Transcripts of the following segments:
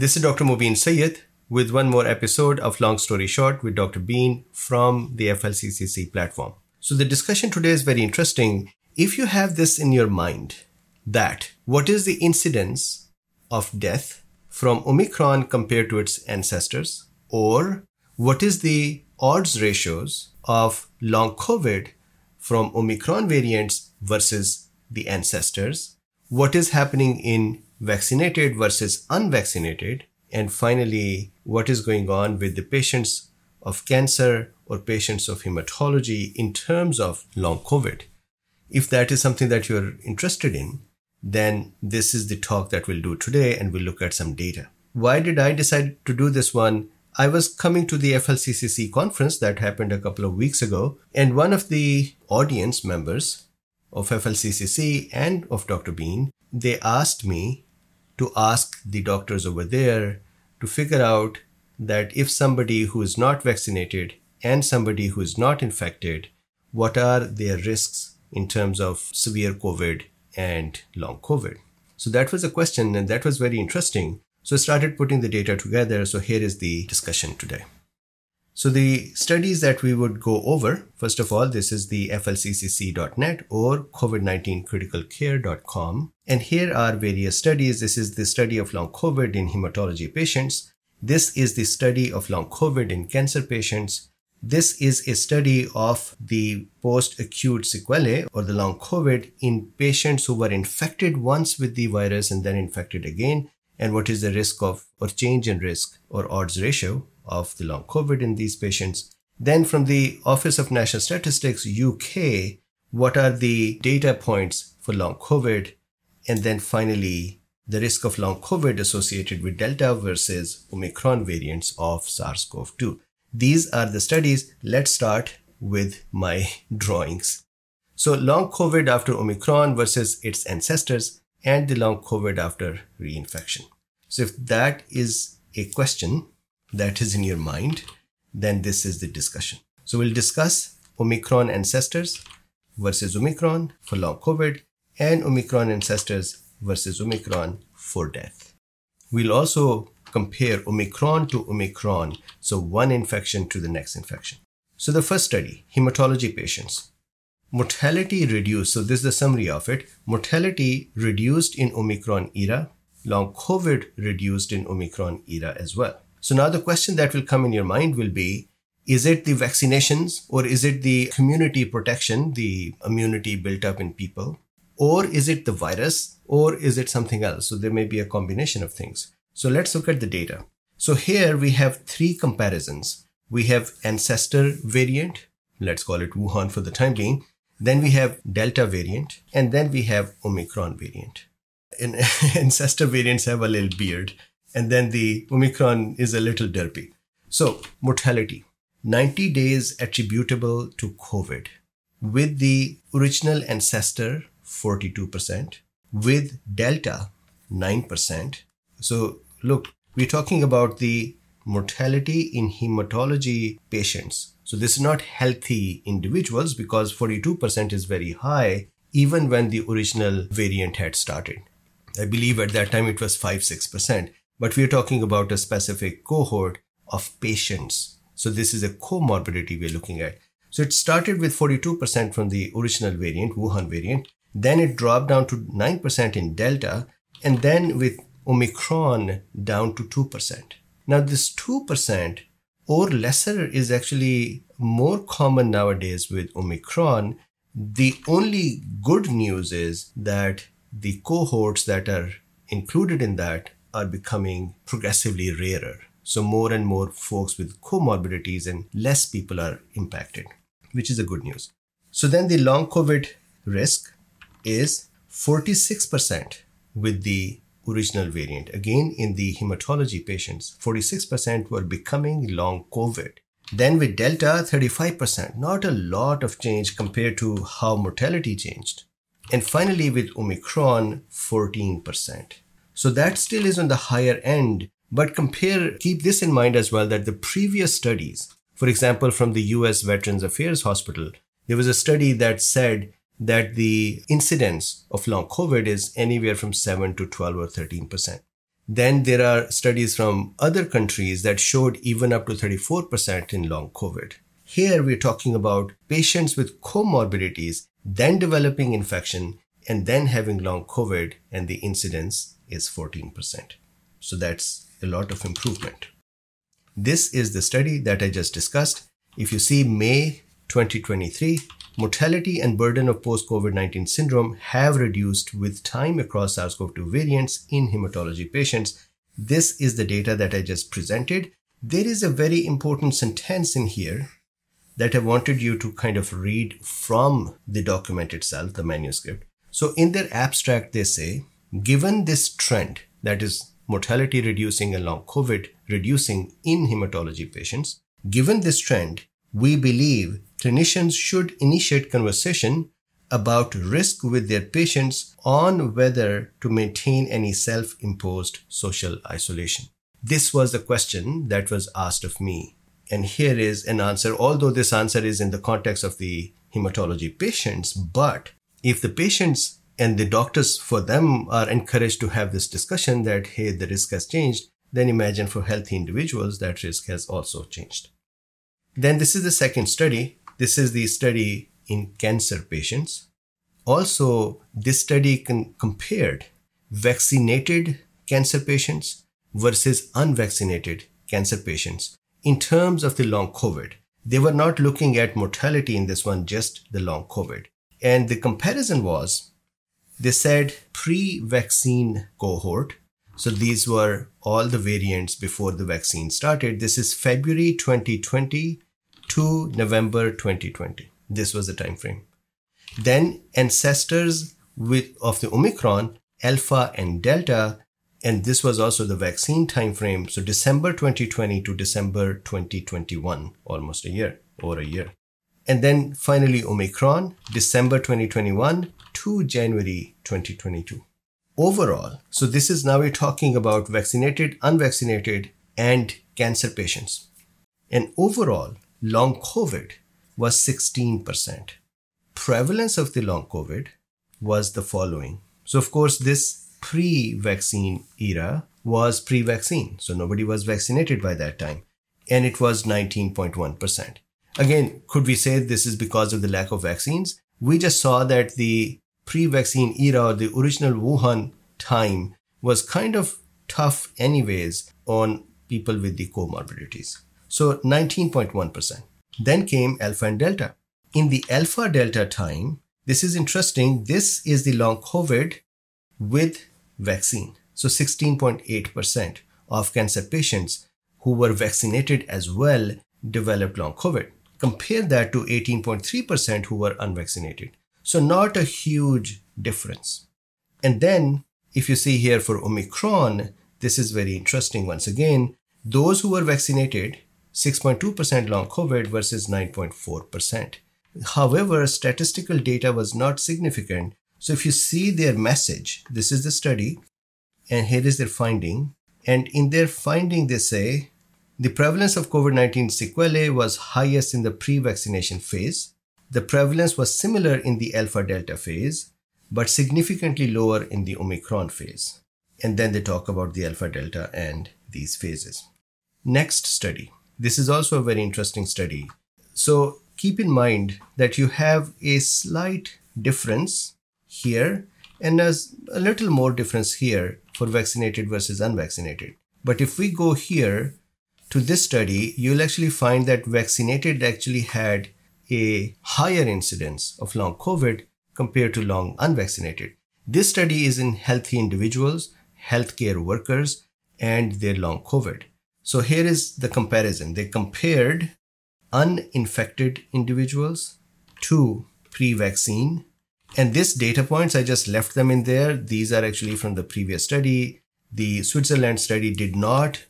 This is Dr. Mobeen Syed with one more episode of Long Story Short with Dr. Been from the FLCCC platform. So, the discussion today is very interesting. If you have this in your mind, that what is the incidence of death from Omicron compared to its ancestors, or what is the odds ratios of long COVID from Omicron variants versus the ancestors, what is happening in vaccinated versus unvaccinated, and finally, what is going on with the patients of cancer or patients of hematology in terms of long COVID. If that is something that you're interested in, then this is the talk that we'll do today and we'll look at some data. Why did I decide to do this one? I was coming to the FLCCC conference that happened a couple of weeks ago, and one of the audience members of FLCCC and of Dr. Been, they asked me to ask the doctors over there to figure out that if somebody who is not vaccinated and somebody who is not infected, what are their risks in terms of severe COVID and long COVID? So that was a question, and that was very interesting. So I started putting the data together. So here is the discussion today. So the studies that we would go over, first of all, this is the flccc.net or covid19criticalcare.com. And here are various studies. This is the study of long COVID in hematology patients. This is the study of long COVID in cancer patients. This is a study of the post acute sequelae or the long COVID in patients who were infected once with the virus and then infected again. And what is the risk of or change in risk or odds ratio of the long COVID in these patients. Then from the Office of National Statistics UK, what are the data points for long COVID? And then finally, the risk of long COVID associated with Delta versus Omicron variants of SARS CoV 2. These are the studies. Let's start with my drawings. So, long COVID after Omicron versus its ancestors, and the long COVID after reinfection. So, if that is a question that is in your mind, then this is the discussion. So, we'll discuss Omicron ancestors versus Omicron for long COVID and Omicron ancestors versus Omicron for death. We'll also compare Omicron to Omicron, so one infection to the next infection. So the first study, hematology patients. Mortality reduced, so this is the summary of it. Mortality reduced in Omicron era, long COVID reduced in Omicron era as well. So now the question that will come in your mind will be, is it the vaccinations or is it the community protection, the immunity built up in people? Or is it the virus or is it something else? So there may be a combination of things. So let's look at the data. So here we have three comparisons. We have ancestor variant, let's call it Wuhan for the time being. Then we have Delta variant, and then we have Omicron variant. And ancestor variants have a little beard, and then the Omicron is a little derpy. So, mortality 90 days attributable to COVID, with the original ancestor 42%, with Delta 9%. So, look, we're talking about the mortality in hematology patients. So, this is not healthy individuals because 42% is very high, even when the original variant had started. I believe at that time it was 5 6%. But we're talking about a specific cohort of patients. So this is a comorbidity we're looking at. So it started with 42% from the original variant, Wuhan variant. Then it dropped down to 9% in Delta. And then with Omicron down to 2%. Now, this 2% or lesser is actually more common nowadays with Omicron. The only good news is that the cohorts that are included in that are becoming progressively rarer. So, more and more folks with comorbidities and less people are impacted, which is a good news. So, then the long COVID risk is 46% with the original variant. Again, in the hematology patients, 46% were becoming long COVID. Then with Delta, 35%, not a lot of change compared to how mortality changed. And finally, with Omicron, 14%. So that still is on the higher end. But compare, keep this in mind as well that the previous studies, for example, from the US Veterans Affairs Hospital, there was a study that said that the incidence of long COVID is anywhere from 7 to 12 or 13%. Then there are studies from other countries that showed even up to 34% in long COVID. Here we're talking about patients with comorbidities, then developing infection, and then having long COVID, and the incidence is 14%. So that's a lot of improvement. This is the study that I just discussed. If you see May 2023, mortality and burden of post COVID 19 syndrome have reduced with time across SARS CoV 2 variants in hematology patients. This is the data that I just presented. There is a very important sentence in here that I wanted you to kind of read from the document itself, the manuscript. So, in their abstract, they say, given this trend, that is mortality reducing and long COVID reducing in hematology patients, given this trend, we believe clinicians should initiate conversation about risk with their patients on whether to maintain any self imposed social isolation. This was the question that was asked of me and here is an answer, although this answer is in the context of the hematology patients. But if the patients and the doctors for them are encouraged to have this discussion that, hey, the risk has changed, then imagine for healthy individuals that risk has also changed. Then this is the second study. This is the study in cancer patients. Also, this study can compared vaccinated cancer patients versus unvaccinated cancer patients in terms of the long COVID, they were not looking at mortality in this one, just the long COVID. And the comparison was they said pre vaccine cohort. So these were all the variants before the vaccine started. This is February 2020 to November 2020. This was the time frame. Then ancestors with of the Omicron, Alpha and Delta, and this was also the vaccine time frame so december 2020 to december 2021 almost a year or a year and then finally omicron december 2021 to january 2022 overall so this is now we're talking about vaccinated unvaccinated and cancer patients and overall long covid was 16% prevalence of the long covid was the following so of course this pre vaccine era was pre vaccine. So nobody was vaccinated by that time. And it was 19.1%. Again, could we say this is because of the lack of vaccines? We just saw that the pre vaccine era or the original Wuhan time was kind of tough, anyways, on people with the comorbidities. So 19.1%. Then came Alpha and Delta. In the Alpha Delta time, this is interesting. This is the long COVID with vaccine. So 16.8% of cancer patients who were vaccinated as well developed long COVID. Compare that to 18.3% who were unvaccinated. So not a huge difference. And then if you see here for Omicron, this is very interesting once again. Those who were vaccinated, 6.2% long COVID versus 9.4%. However, statistical data was not significant so if you see their message, this is the study, and here is their finding. And in their finding, they say the prevalence of COVID 19 sequelae was highest in the pre vaccination phase. The prevalence was similar in the alpha delta phase, but significantly lower in the Omicron phase. And then they talk about the alpha delta and these phases. Next study. This is also a very interesting study. So keep in mind that you have a slight difference here and there's a little more difference here for vaccinated versus unvaccinated. But if we go here to this study, you'll actually find that vaccinated actually had a higher incidence of long COVID compared to long unvaccinated. This study is in healthy individuals, healthcare workers, and their long COVID. So here is the comparison. They compared uninfected individuals to pre vaccine and this data points, I just left them in there. These are actually from the previous study. The Switzerland study did not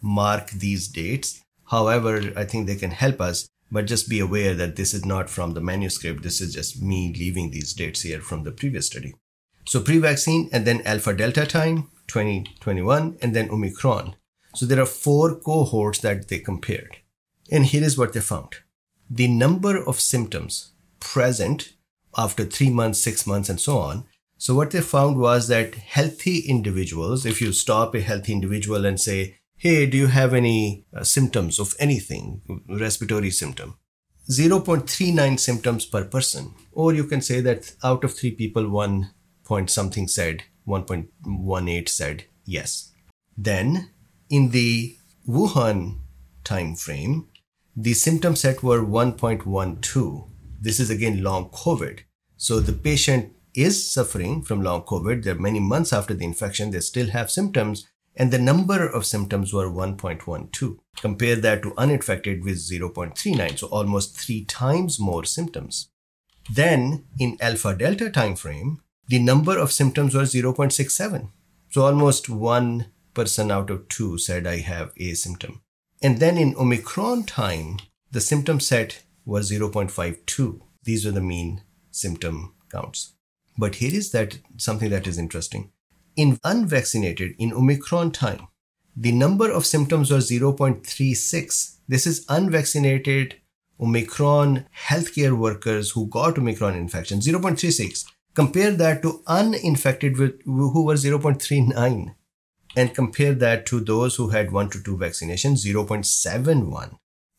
mark these dates. However, I think they can help us, but just be aware that this is not from the manuscript. This is just me leaving these dates here from the previous study. So pre-vaccine and then alpha delta time, 2021, and then Omicron. So there are four cohorts that they compared. And here is what they found. The number of symptoms present after three months, six months, and so on. So, what they found was that healthy individuals, if you stop a healthy individual and say, Hey, do you have any uh, symptoms of anything, respiratory symptom? 0.39 symptoms per person. Or you can say that out of three people, one point something said, 1.18 said yes. Then in the Wuhan time frame, the symptom set were 1.12. This is again long COVID. So the patient is suffering from long COVID. They're many months after the infection. They still have symptoms. And the number of symptoms were 1.12. Compare that to uninfected with 0.39. So almost three times more symptoms. Then in alpha delta time frame, the number of symptoms was 0.67. So almost one person out of two said I have a symptom. And then in Omicron time, the symptom set was 0.52. These were the mean symptom counts. But here is that something that is interesting. In unvaccinated, in Omicron time, the number of symptoms was 0.36. This is unvaccinated Omicron healthcare workers who got Omicron infection, 0.36. Compare that to uninfected with, who were 0.39 and compare that to those who had 1 to 2 vaccinations 0.71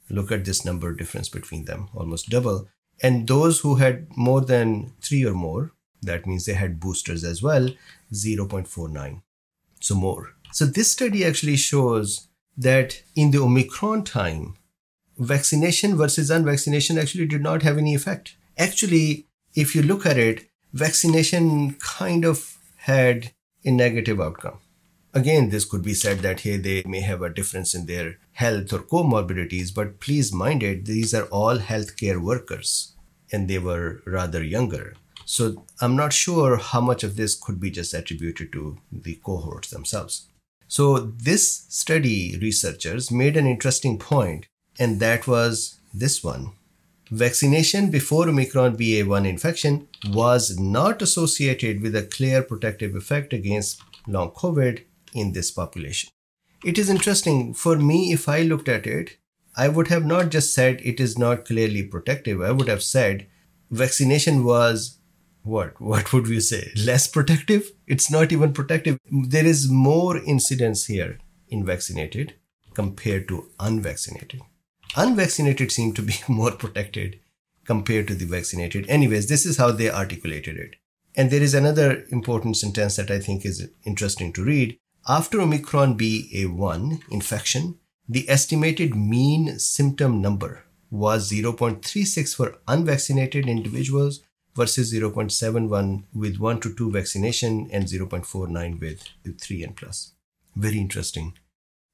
look at this number difference between them almost double and those who had more than 3 or more that means they had boosters as well 0.49 so more. So this study actually shows that in the omicron time vaccination versus unvaccination actually did not have any effect. Actually if you look at it vaccination kind of had a negative outcome. Again, this could be said that, hey, they may have a difference in their health or comorbidities, but please mind it, these are all healthcare workers and they were rather younger. So I'm not sure how much of this could be just attributed to the cohorts themselves. So this study researchers made an interesting point, and that was this one. Vaccination before Omicron BA1 infection was not associated with a clear protective effect against long COVID in this population. It is interesting. For me, if I looked at it, I would have not just said it is not clearly protective. I would have said vaccination was what? What would we say? Less protective? It's not even protective. There is more incidence here in vaccinated compared to unvaccinated. Unvaccinated seem to be more protected compared to the vaccinated. Anyways, this is how they articulated it. And there is another important sentence that I think is interesting to read. After Omicron BA1 infection, the estimated mean symptom number was 0.36 for unvaccinated individuals versus 0.71 with 1 to 2 vaccination and 0.49 with 3 and plus. Very interesting.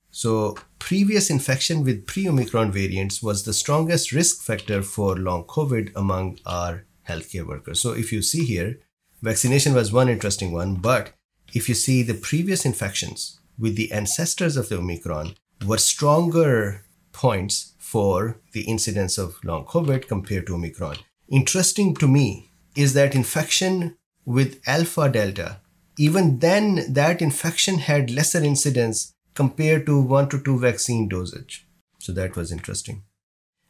So, previous infection with pre Omicron variants was the strongest risk factor for long COVID among our healthcare workers. So, if you see here, vaccination was one interesting one, but if you see the previous infections with the ancestors of the Omicron were stronger points for the incidence of long COVID compared to Omicron. Interesting to me is that infection with Alpha Delta, even then, that infection had lesser incidence compared to one to two vaccine dosage. So that was interesting.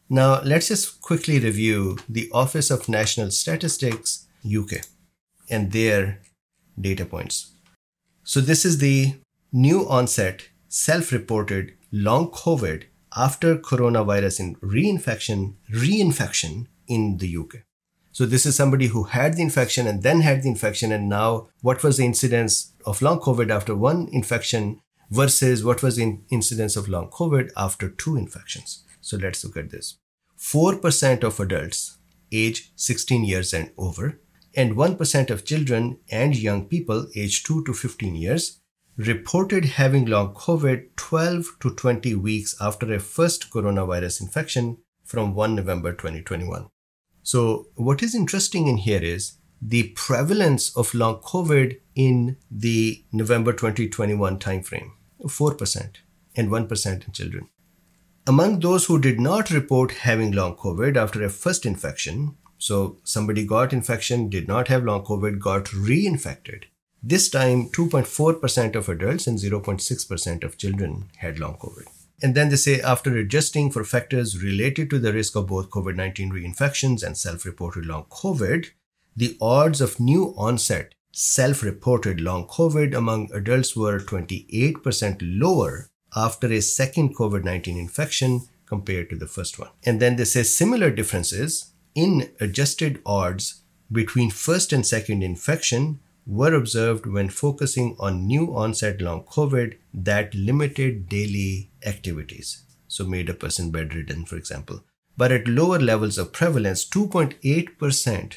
Now, let's just quickly review the Office of National Statistics UK and their data points. So, this is the new onset self reported long COVID after coronavirus in reinfection, reinfection in the UK. So, this is somebody who had the infection and then had the infection, and now what was the incidence of long COVID after one infection versus what was the incidence of long COVID after two infections? So, let's look at this. 4% of adults age 16 years and over and 1% of children and young people aged 2 to 15 years reported having long COVID 12 to 20 weeks after a first coronavirus infection from 1 November 2021. So, what is interesting in here is the prevalence of long COVID in the November 2021 timeframe 4% and 1% in children. Among those who did not report having long COVID after a first infection, so somebody got infection, did not have long COVID, got reinfected. This time, 2.4% of adults and 0.6% of children had long COVID. And then they say after adjusting for factors related to the risk of both COVID 19 reinfections and self reported long COVID, the odds of new onset self reported long COVID among adults were 28% lower after a second COVID 19 infection compared to the first one. And then they say similar differences in adjusted odds between first and second infection were observed when focusing on new onset long COVID that limited daily activities. So, made a person bedridden, for example. But at lower levels of prevalence, 2.8%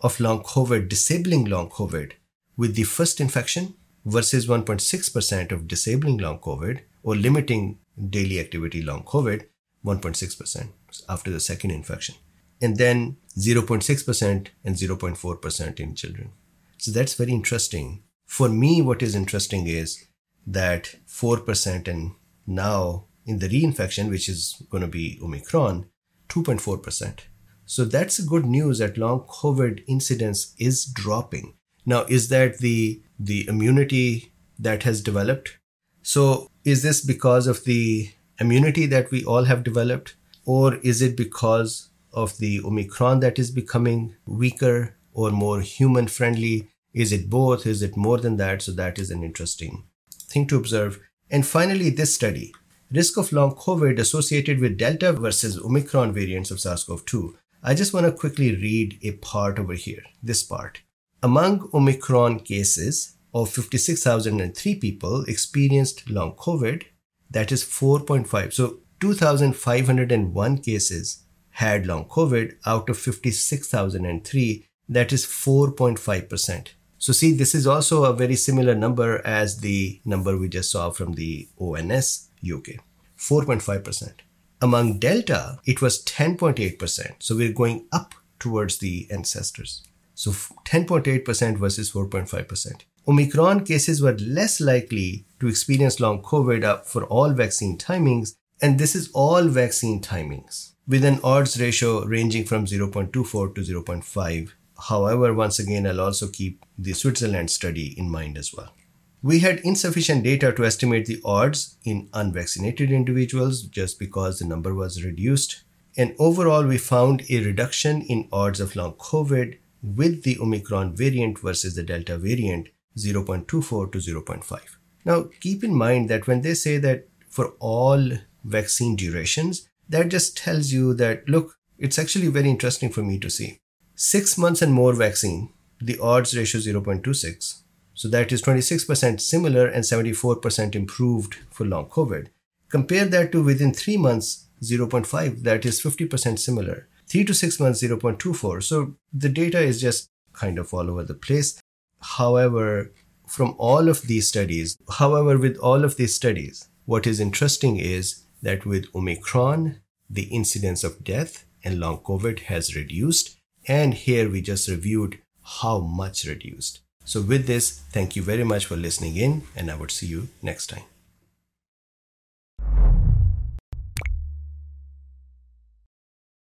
of long COVID, disabling long COVID with the first infection versus 1.6% of disabling long COVID or limiting daily activity long COVID, 1.6% after the second infection. And then 0.6% and 0.4% in children. So that's very interesting. For me, what is interesting is that 4% and now in the reinfection, which is going to be Omicron, 2.4%. So that's good news that long COVID incidence is dropping. Now, is that the the immunity that has developed? So is this because of the immunity that we all have developed? Or is it because of the Omicron that is becoming weaker or more human friendly? Is it both? Is it more than that? So that is an interesting thing to observe. And finally, this study risk of long COVID associated with Delta versus Omicron variants of SARS CoV 2. I just want to quickly read a part over here, this part. Among Omicron cases of 56,003 people experienced long COVID, that is 4.5. So 2,501 cases had long COVID out of 56,003, that is 4.5%. So, see, this is also a very similar number as the number we just saw from the ONS UK 4.5%. Among Delta, it was 10.8%. So, we're going up towards the ancestors. So, 10.8% versus 4.5%. Omicron cases were less likely to experience long COVID for all vaccine timings, and this is all vaccine timings with an odds ratio ranging from 0.24 to 0.5. However, once again, I'll also keep the Switzerland study in mind as well. We had insufficient data to estimate the odds in unvaccinated individuals just because the number was reduced. And overall, we found a reduction in odds of long COVID with the Omicron variant versus the Delta variant 0.24 to 0.5. Now, keep in mind that when they say that for all vaccine durations, that just tells you that, look, it's actually very interesting for me to see. Six months and more vaccine, the odds ratio 0.26. So that is 26% similar and 74% improved for long COVID. Compare that to within three months, 0.5, that is 50% similar. Three to six months, 0.24. So the data is just kind of all over the place. However, from all of these studies, however, with all of these studies, what is interesting is that with Omicron, the incidence of death and long COVID has reduced. And here we just reviewed how much reduced. So, with this, thank you very much for listening in, and I would see you next time.